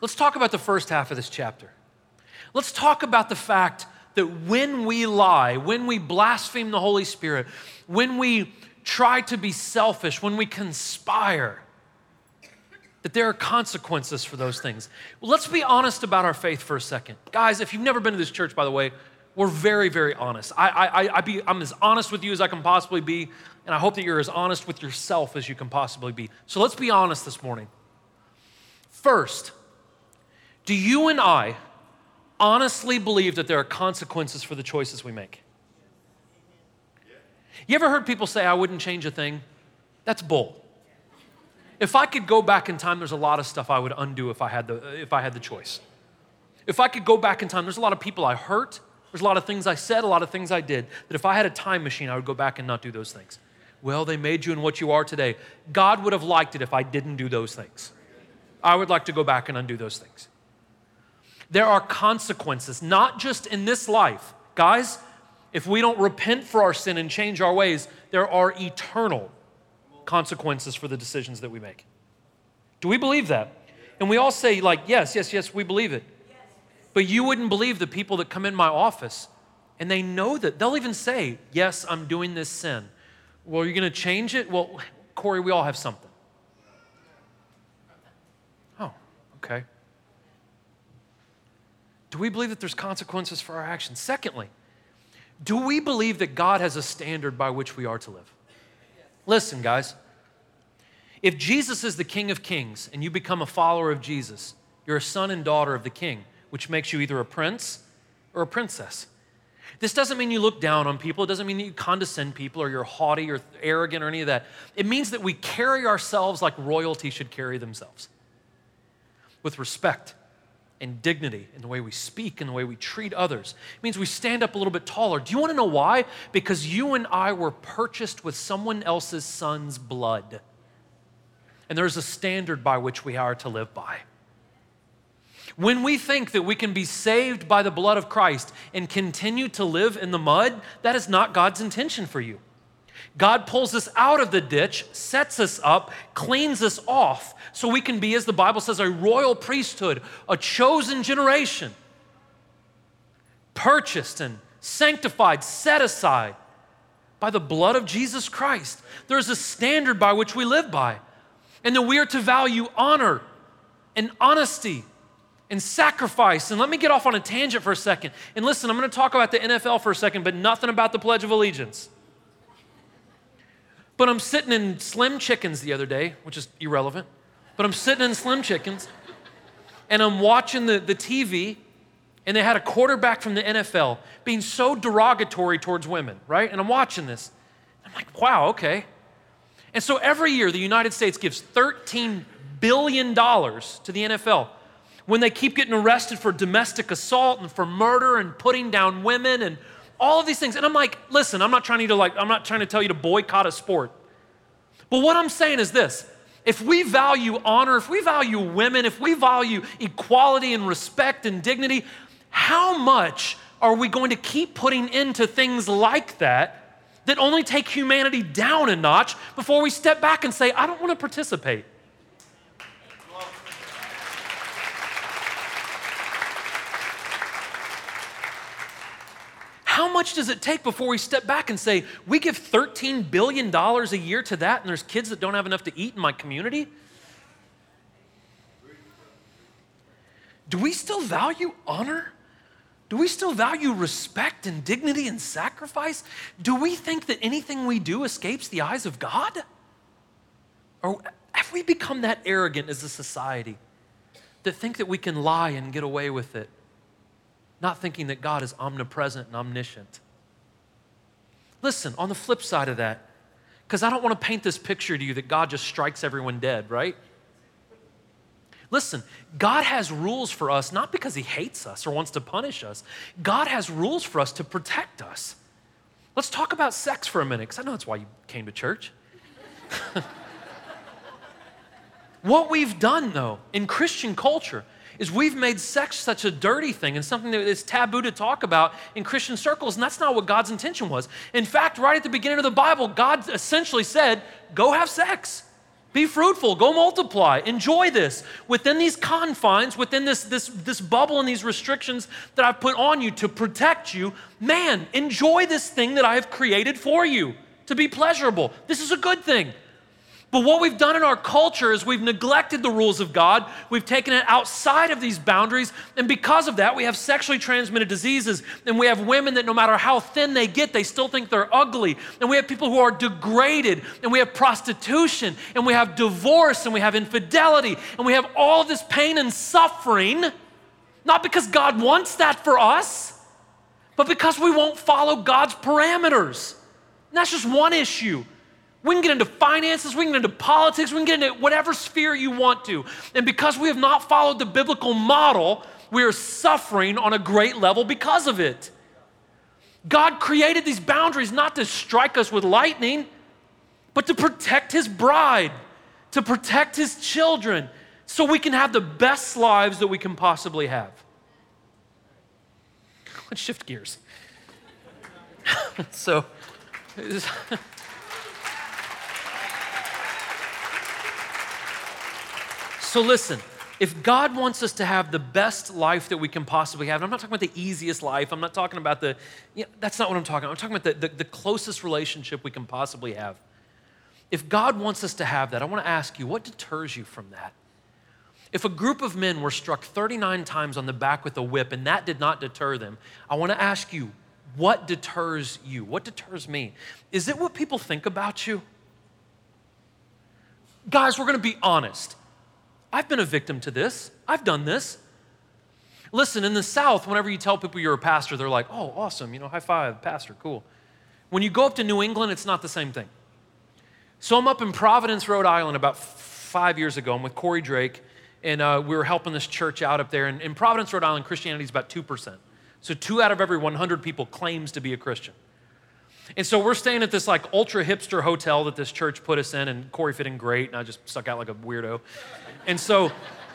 Let's talk about the first half of this chapter. Let's talk about the fact that when we lie, when we blaspheme the Holy Spirit, when we try to be selfish, when we conspire, that there are consequences for those things. Well, let's be honest about our faith for a second. Guys, if you've never been to this church, by the way, we're very, very honest. I, I, I be, I'm as honest with you as I can possibly be, and I hope that you're as honest with yourself as you can possibly be. So let's be honest this morning. First, do you and I honestly believe that there are consequences for the choices we make? You ever heard people say, I wouldn't change a thing? That's bull. If I could go back in time, there's a lot of stuff I would undo if I had the, if I had the choice. If I could go back in time, there's a lot of people I hurt, there's a lot of things I said, a lot of things I did, that if I had a time machine, I would go back and not do those things. Well, they made you in what you are today. God would have liked it if I didn't do those things. I would like to go back and undo those things. There are consequences, not just in this life. Guys, if we don't repent for our sin and change our ways, there are eternal consequences for the decisions that we make. Do we believe that? And we all say, like, yes, yes, yes, we believe it. But you wouldn't believe the people that come in my office and they know that. They'll even say, Yes, I'm doing this sin. Well, are you going to change it? Well, Corey, we all have something. Oh, okay. Do we believe that there's consequences for our actions? Secondly, do we believe that God has a standard by which we are to live? Listen, guys. If Jesus is the King of Kings and you become a follower of Jesus, you're a son and daughter of the King which makes you either a prince or a princess. This doesn't mean you look down on people. It doesn't mean that you condescend people or you're haughty or arrogant or any of that. It means that we carry ourselves like royalty should carry themselves with respect and dignity in the way we speak and the way we treat others. It means we stand up a little bit taller. Do you want to know why? Because you and I were purchased with someone else's son's blood. And there's a standard by which we are to live by. When we think that we can be saved by the blood of Christ and continue to live in the mud, that is not God's intention for you. God pulls us out of the ditch, sets us up, cleans us off, so we can be, as the Bible says, a royal priesthood, a chosen generation, purchased and sanctified, set aside by the blood of Jesus Christ. There's a standard by which we live by, and that we are to value honor and honesty and sacrifice. And let me get off on a tangent for a second. And listen, I'm going to talk about the NFL for a second, but nothing about the Pledge of Allegiance. But I'm sitting in Slim Chickens the other day, which is irrelevant, but I'm sitting in Slim Chickens and I'm watching the, the TV, and they had a quarterback from the NFL being so derogatory towards women, right? And I'm watching this. I'm like, wow, okay. And so every year, the United States gives $13 billion to the NFL when they keep getting arrested for domestic assault and for murder and putting down women and all of these things. And I'm like, listen, I'm not trying to like, I'm not trying to tell you to boycott a sport. But what I'm saying is this if we value honor, if we value women, if we value equality and respect and dignity, how much are we going to keep putting into things like that that only take humanity down a notch before we step back and say, I don't want to participate? How much does it take before we step back and say, we give $13 billion a year to that, and there's kids that don't have enough to eat in my community? Do we still value honor? Do we still value respect and dignity and sacrifice? Do we think that anything we do escapes the eyes of God? Or have we become that arrogant as a society that think that we can lie and get away with it, not thinking that God is omnipresent and omniscient? Listen, on the flip side of that, because I don't want to paint this picture to you that God just strikes everyone dead, right? Listen, God has rules for us not because He hates us or wants to punish us. God has rules for us to protect us. Let's talk about sex for a minute, because I know that's why you came to church. what we've done, though, in Christian culture is we've made sex such a dirty thing and something that is taboo to talk about in Christian circles, and that's not what God's intention was. In fact, right at the beginning of the Bible, God essentially said, Go have sex. Be fruitful, go multiply, enjoy this within these confines, within this, this, this bubble and these restrictions that I've put on you to protect you. Man, enjoy this thing that I have created for you to be pleasurable. This is a good thing. But what we've done in our culture is we've neglected the rules of God. We've taken it outside of these boundaries. And because of that, we have sexually transmitted diseases. And we have women that no matter how thin they get, they still think they're ugly. And we have people who are degraded. And we have prostitution. And we have divorce. And we have infidelity. And we have all this pain and suffering, not because God wants that for us, but because we won't follow God's parameters. And that's just one issue. We can get into finances, we can get into politics, we can get into whatever sphere you want to. And because we have not followed the biblical model, we are suffering on a great level because of it. God created these boundaries not to strike us with lightning, but to protect His bride, to protect His children, so we can have the best lives that we can possibly have. Let's shift gears. so, So listen, if God wants us to have the best life that we can possibly have, and I'm not talking about the easiest life, I'm not talking about the, you know, that's not what I'm talking about. I'm talking about the, the, the closest relationship we can possibly have. If God wants us to have that, I want to ask you, what deters you from that? If a group of men were struck 39 times on the back with a whip and that did not deter them, I want to ask you, what deters you? What deters me? Is it what people think about you? Guys, we're going to be honest. I've been a victim to this. I've done this. Listen, in the South, whenever you tell people you're a pastor, they're like, oh, awesome, you know, high five, pastor, cool. When you go up to New England, it's not the same thing. So I'm up in Providence, Rhode Island about five years ago. I'm with Corey Drake, and uh, we were helping this church out up there. And in Providence, Rhode Island, Christianity is about 2%. So two out of every 100 people claims to be a Christian. And so we're staying at this like ultra hipster hotel that this church put us in, and Corey fit in great, and I just stuck out like a weirdo. And so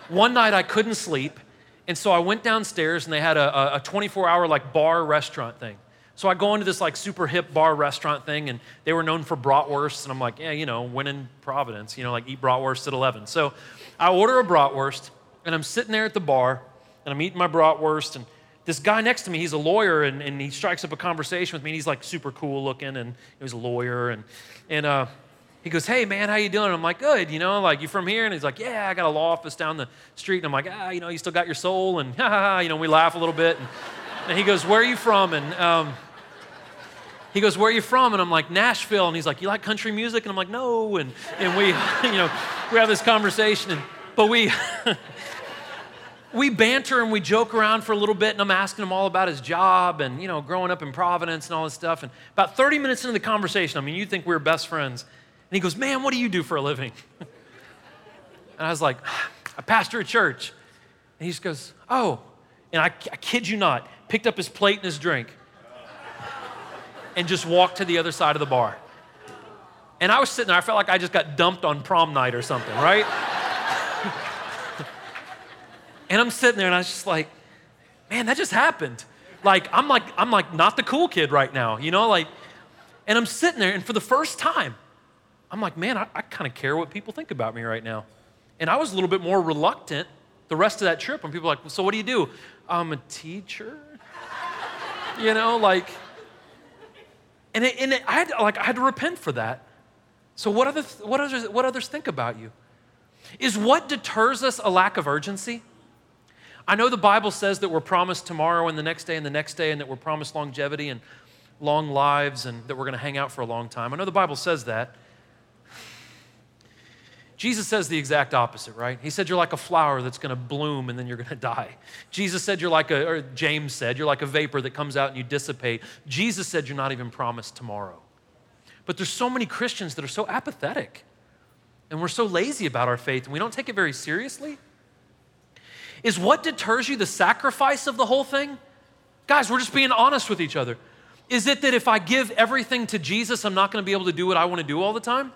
one night I couldn't sleep, and so I went downstairs and they had a, a 24 hour like bar restaurant thing. So I go into this like super hip bar restaurant thing, and they were known for bratwurst, and I'm like, yeah, you know, when in Providence, you know, like eat bratwurst at 11. So I order a bratwurst, and I'm sitting there at the bar, and I'm eating my bratwurst, and this guy next to me, he's a lawyer, and, and he strikes up a conversation with me. And he's like super cool looking, and he's a lawyer, and and uh, he goes, "Hey man, how you doing?" I'm like, "Good." You know, like you from here? And he's like, "Yeah, I got a law office down the street." And I'm like, "Ah, you know, you still got your soul?" And ha ha ha. You know, we laugh a little bit. And, and he goes, "Where are you from?" And um, he goes, "Where are you from?" And I'm like, "Nashville." And he's like, "You like country music?" And I'm like, "No." And and we, you know, we have this conversation. And but we. we banter and we joke around for a little bit, and I'm asking him all about his job and, you know, growing up in Providence and all this stuff. And about 30 minutes into the conversation, I mean, you think we were best friends. And he goes, Man, what do you do for a living? and I was like, ah, I pastor a church. And he just goes, Oh. And I, I kid you not, picked up his plate and his drink and just walked to the other side of the bar. And I was sitting there, I felt like I just got dumped on prom night or something, right? and I'm sitting there and I was just like, man, that just happened. Like, I'm like, I'm like not the cool kid right now, you know, like, and I'm sitting there, and for the first time, I'm like, man, I, I kind of care what people think about me right now. And I was a little bit more reluctant the rest of that trip when people are like, so what do you do? I'm a teacher. you know, like, and, it, and it, I, had, like, I had to repent for that. So what, other, what, others, what others think about you? Is what deters us a lack of urgency? I know the Bible says that we're promised tomorrow and the next day and the next day, and that we're promised longevity and long lives and that we're going to hang out for a long time. I know the Bible says that. Jesus says the exact opposite, right? He said you're like a flower that's going to bloom and then you're going to die. Jesus said you're like a, or James said, you're like a vapor that comes out and you dissipate. Jesus said you're not even promised tomorrow. But there's so many Christians that are so apathetic and we're so lazy about our faith and we don't take it very seriously. Is what deters you the sacrifice of the whole thing? Guys, we're just being honest with each other. Is it that if I give everything to Jesus, I'm not going to be able to do what I want to do all the time?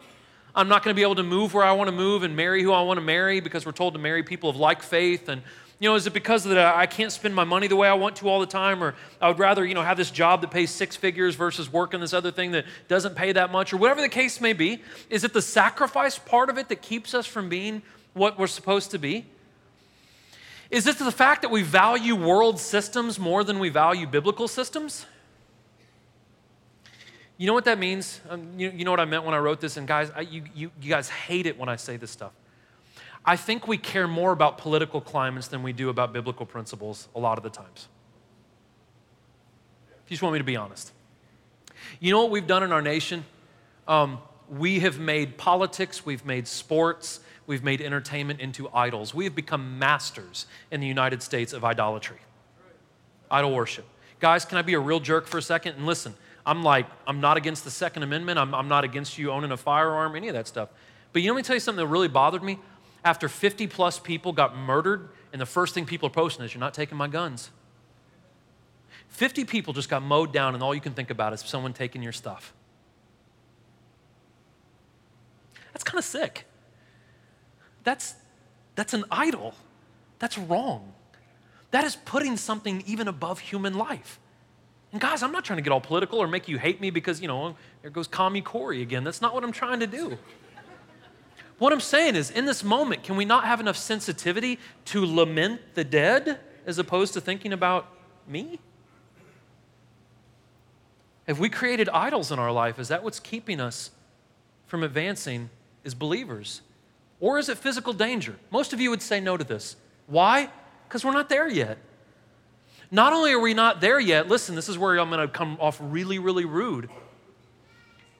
I'm not going to be able to move where I want to move and marry who I want to marry because we're told to marry people of like faith and you know, is it because that I can't spend my money the way I want to all the time, or I would rather, you know, have this job that pays six figures versus working this other thing that doesn't pay that much, or whatever the case may be? Is it the sacrifice part of it that keeps us from being what we're supposed to be? Is it the fact that we value world systems more than we value biblical systems? You know what that means? Um, you, you, know what I meant when I wrote this? And guys, I, you, you, you guys hate it when I say this stuff. I think we care more about political climates than we do about biblical principles a lot of the times. If you just want me to be honest. You know what we've done in our nation? Um, we have made politics, we've made sports, we've made entertainment into idols. We have become masters in the United States of idolatry, idol worship. Guys, can I be a real jerk for a second? And listen, I'm like, I'm not against the Second Amendment. I'm, I'm not against you owning a firearm, any of that stuff. But you know, let me tell you something that really bothered me. After 50 plus people got murdered, and the first thing people are posting is, You're not taking my guns. 50 people just got mowed down, and all you can think about is someone taking your stuff. That's kind of sick. That's, that's an idol. That's wrong. That is putting something even above human life. And guys, I'm not trying to get all political or make you hate me because, you know, there goes Commie Corey again. That's not what I'm trying to do. What I'm saying is, in this moment, can we not have enough sensitivity to lament the dead as opposed to thinking about me? Have we created idols in our life? Is that what's keeping us from advancing as believers? Or is it physical danger? Most of you would say no to this. Why? Because we're not there yet. Not only are we not there yet, listen, this is where I'm going to come off really, really rude.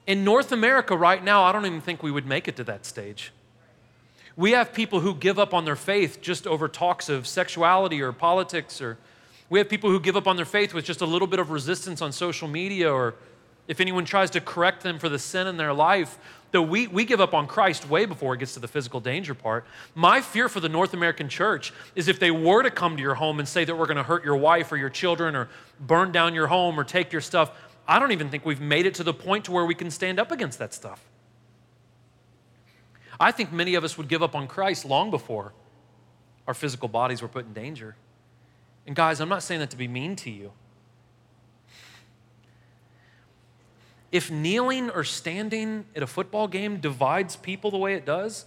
In North America right now, I don't even think we would make it to that stage. We have people who give up on their faith just over talks of sexuality or politics, or we have people who give up on their faith with just a little bit of resistance on social media, or if anyone tries to correct them for the sin in their life, Though we, we give up on Christ way before it gets to the physical danger part. My fear for the North American church is if they were to come to your home and say that we're going to hurt your wife or your children or burn down your home or take your stuff, I don't even think we've made it to the point to where we can stand up against that stuff. I think many of us would give up on Christ long before our physical bodies were put in danger. And guys, I'm not saying that to be mean to you. If kneeling or standing at a football game divides people the way it does,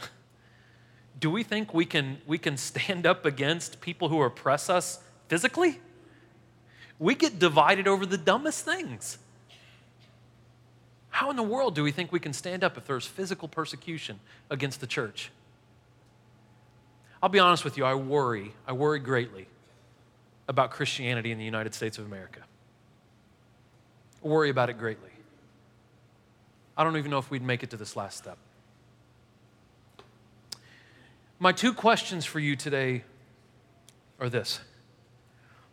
do we think we can, we can stand up against people who oppress us physically? We get divided over the dumbest things. How in the world do we think we can stand up if there's physical persecution against the church? I'll be honest with you, I worry, I worry greatly about Christianity in the United States of America worry about it greatly. I don't even know if we'd make it to this last step. My two questions for you today are this.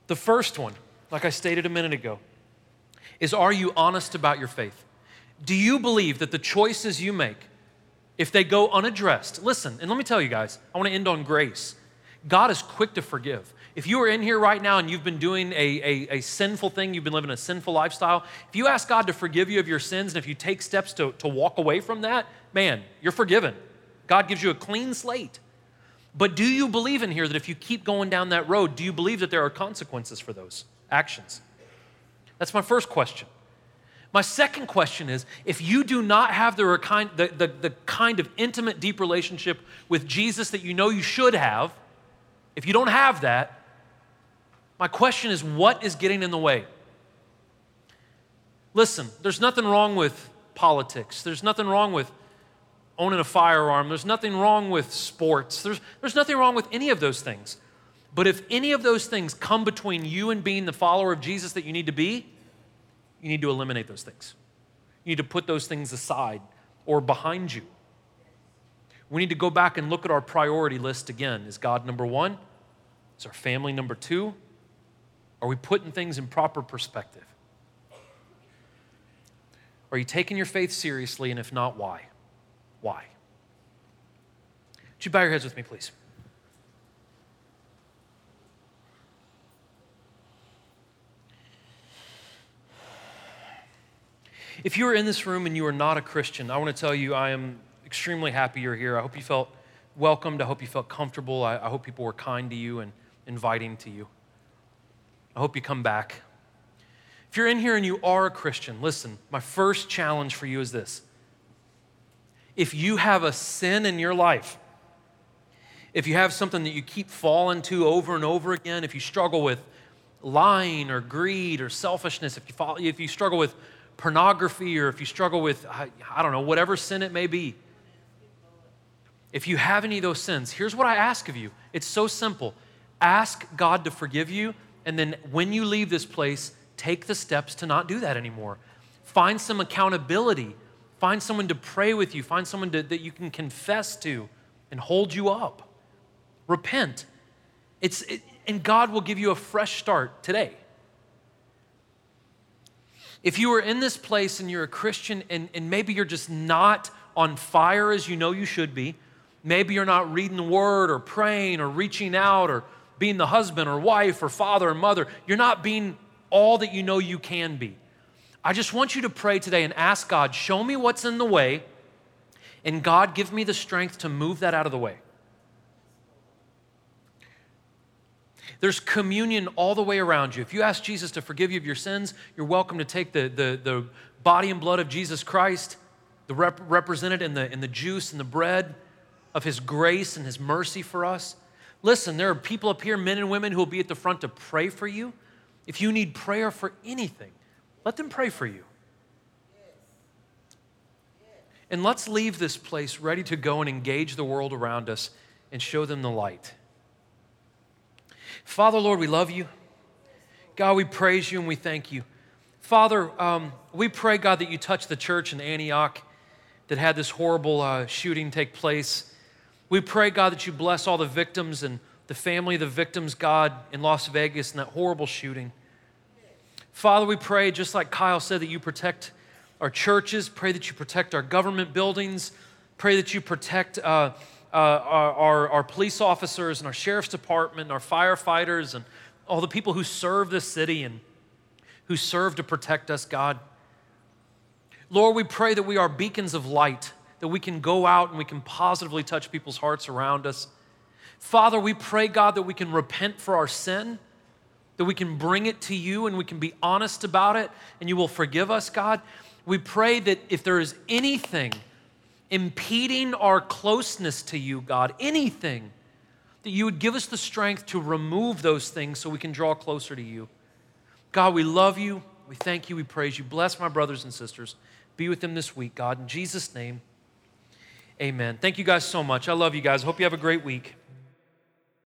The first one, like I stated a minute ago, is Are you honest about your faith? Do you believe that the choices you make, if they go unaddressed, listen, and let me tell you guys, I want to end on grace. God is quick to forgive. If you are in here right now and you've been doing a, a, a, sinful thing, you've been living a sinful lifestyle, if you ask God to forgive you of your sins and if you take steps to, to walk away from that, man, you're forgiven. God gives you a clean slate. But do you believe in here that if you keep going down that road, do you believe that there are consequences for those actions? That's my first question. My second question is if you do not have the the, the, the kind of intimate, deep relationship with Jesus that you know you should have, if you don't have that, my question is what is getting in the way? Listen, there's nothing wrong with politics. There's nothing wrong with owning a firearm. There's nothing wrong with sports. There's, there's nothing wrong with any of those things. But if any of those things come between you and being the follower of Jesus that you need to be, you need to eliminate those things. You need to put those things aside or behind you. We need to go back and look at our priority list again. Is God number one? Is our family number two? Are we putting things in proper perspective? Are you taking your faith seriously? And if not, why? Why? Would you bow your heads with me, please? If you are in this room and you are not a Christian, I want to tell you I am extremely happy you're here. I hope you felt welcomed. I hope you felt comfortable. I, I hope people were kind to you and inviting to you. I hope you come back. If you're in here and you are a Christian, listen, my first challenge for you is this. If you have a sin in your life, if you have something that you keep falling to over and over again, if you struggle with lying or greed or selfishness, if you, if you struggle with pornography or if you struggle with, I don't know, whatever sin it may be, if you have any of those sins, here's what I ask of you. It's so simple. Ask God to forgive you, and then when you leave this place, take the steps to not do that anymore. Find some accountability. Find someone to pray with you. Find someone to, that you can confess to and hold you up. Repent. It's, it, and God will give you a fresh start today. If you are in this place and you're a Christian and, and maybe you're just not on fire as you know you should be, maybe you're not reading the word or praying or reaching out or being the husband or wife or father or mother, you're not being all that you know you can be. I just want you to pray today and ask God, show me what's in the way, and God, give me the strength to move that out of the way. There's communion all the way around you. If you ask Jesus to forgive you of your sins, you're welcome to take the, the, the body and blood of Jesus Christ, the rep- represented in the, in the juice and the bread of his grace and his mercy for us. Listen, there are people up here, men and women, who will be at the front to pray for you. If you need prayer for anything, let them pray for you. And let's leave this place ready to go and engage the world around us and show them the light. Father, Lord, we love you. God, we praise you and we thank you. Father, um, we pray, God, that you touch the church in Antioch that had this horrible uh, shooting take place. We pray, God, that you bless all the victims and the family of the victims, God, in Las Vegas in that horrible shooting. Father, we pray, just like Kyle said, that you protect our churches. Pray that you protect our government buildings. Pray that you protect uh, uh, our, our, our police officers and our sheriff's department, our firefighters, and all the people who serve this city and who serve to protect us, God. Lord, we pray that we are beacons of light, that we can go out and we can positively touch people's hearts around us. Father, we pray, God, that we can repent for our sin, that we can bring it to you and we can be honest about it and you will forgive us, God. We pray that if there is anything impeding our closeness to you, God, anything, that you would give us the strength to remove those things so we can draw closer to you. God, we love you. We thank you. We praise you. Bless my brothers and sisters. Be with them this week, God. In Jesus' name, amen. Thank you guys so much. I love you guys. Hope you have a great week.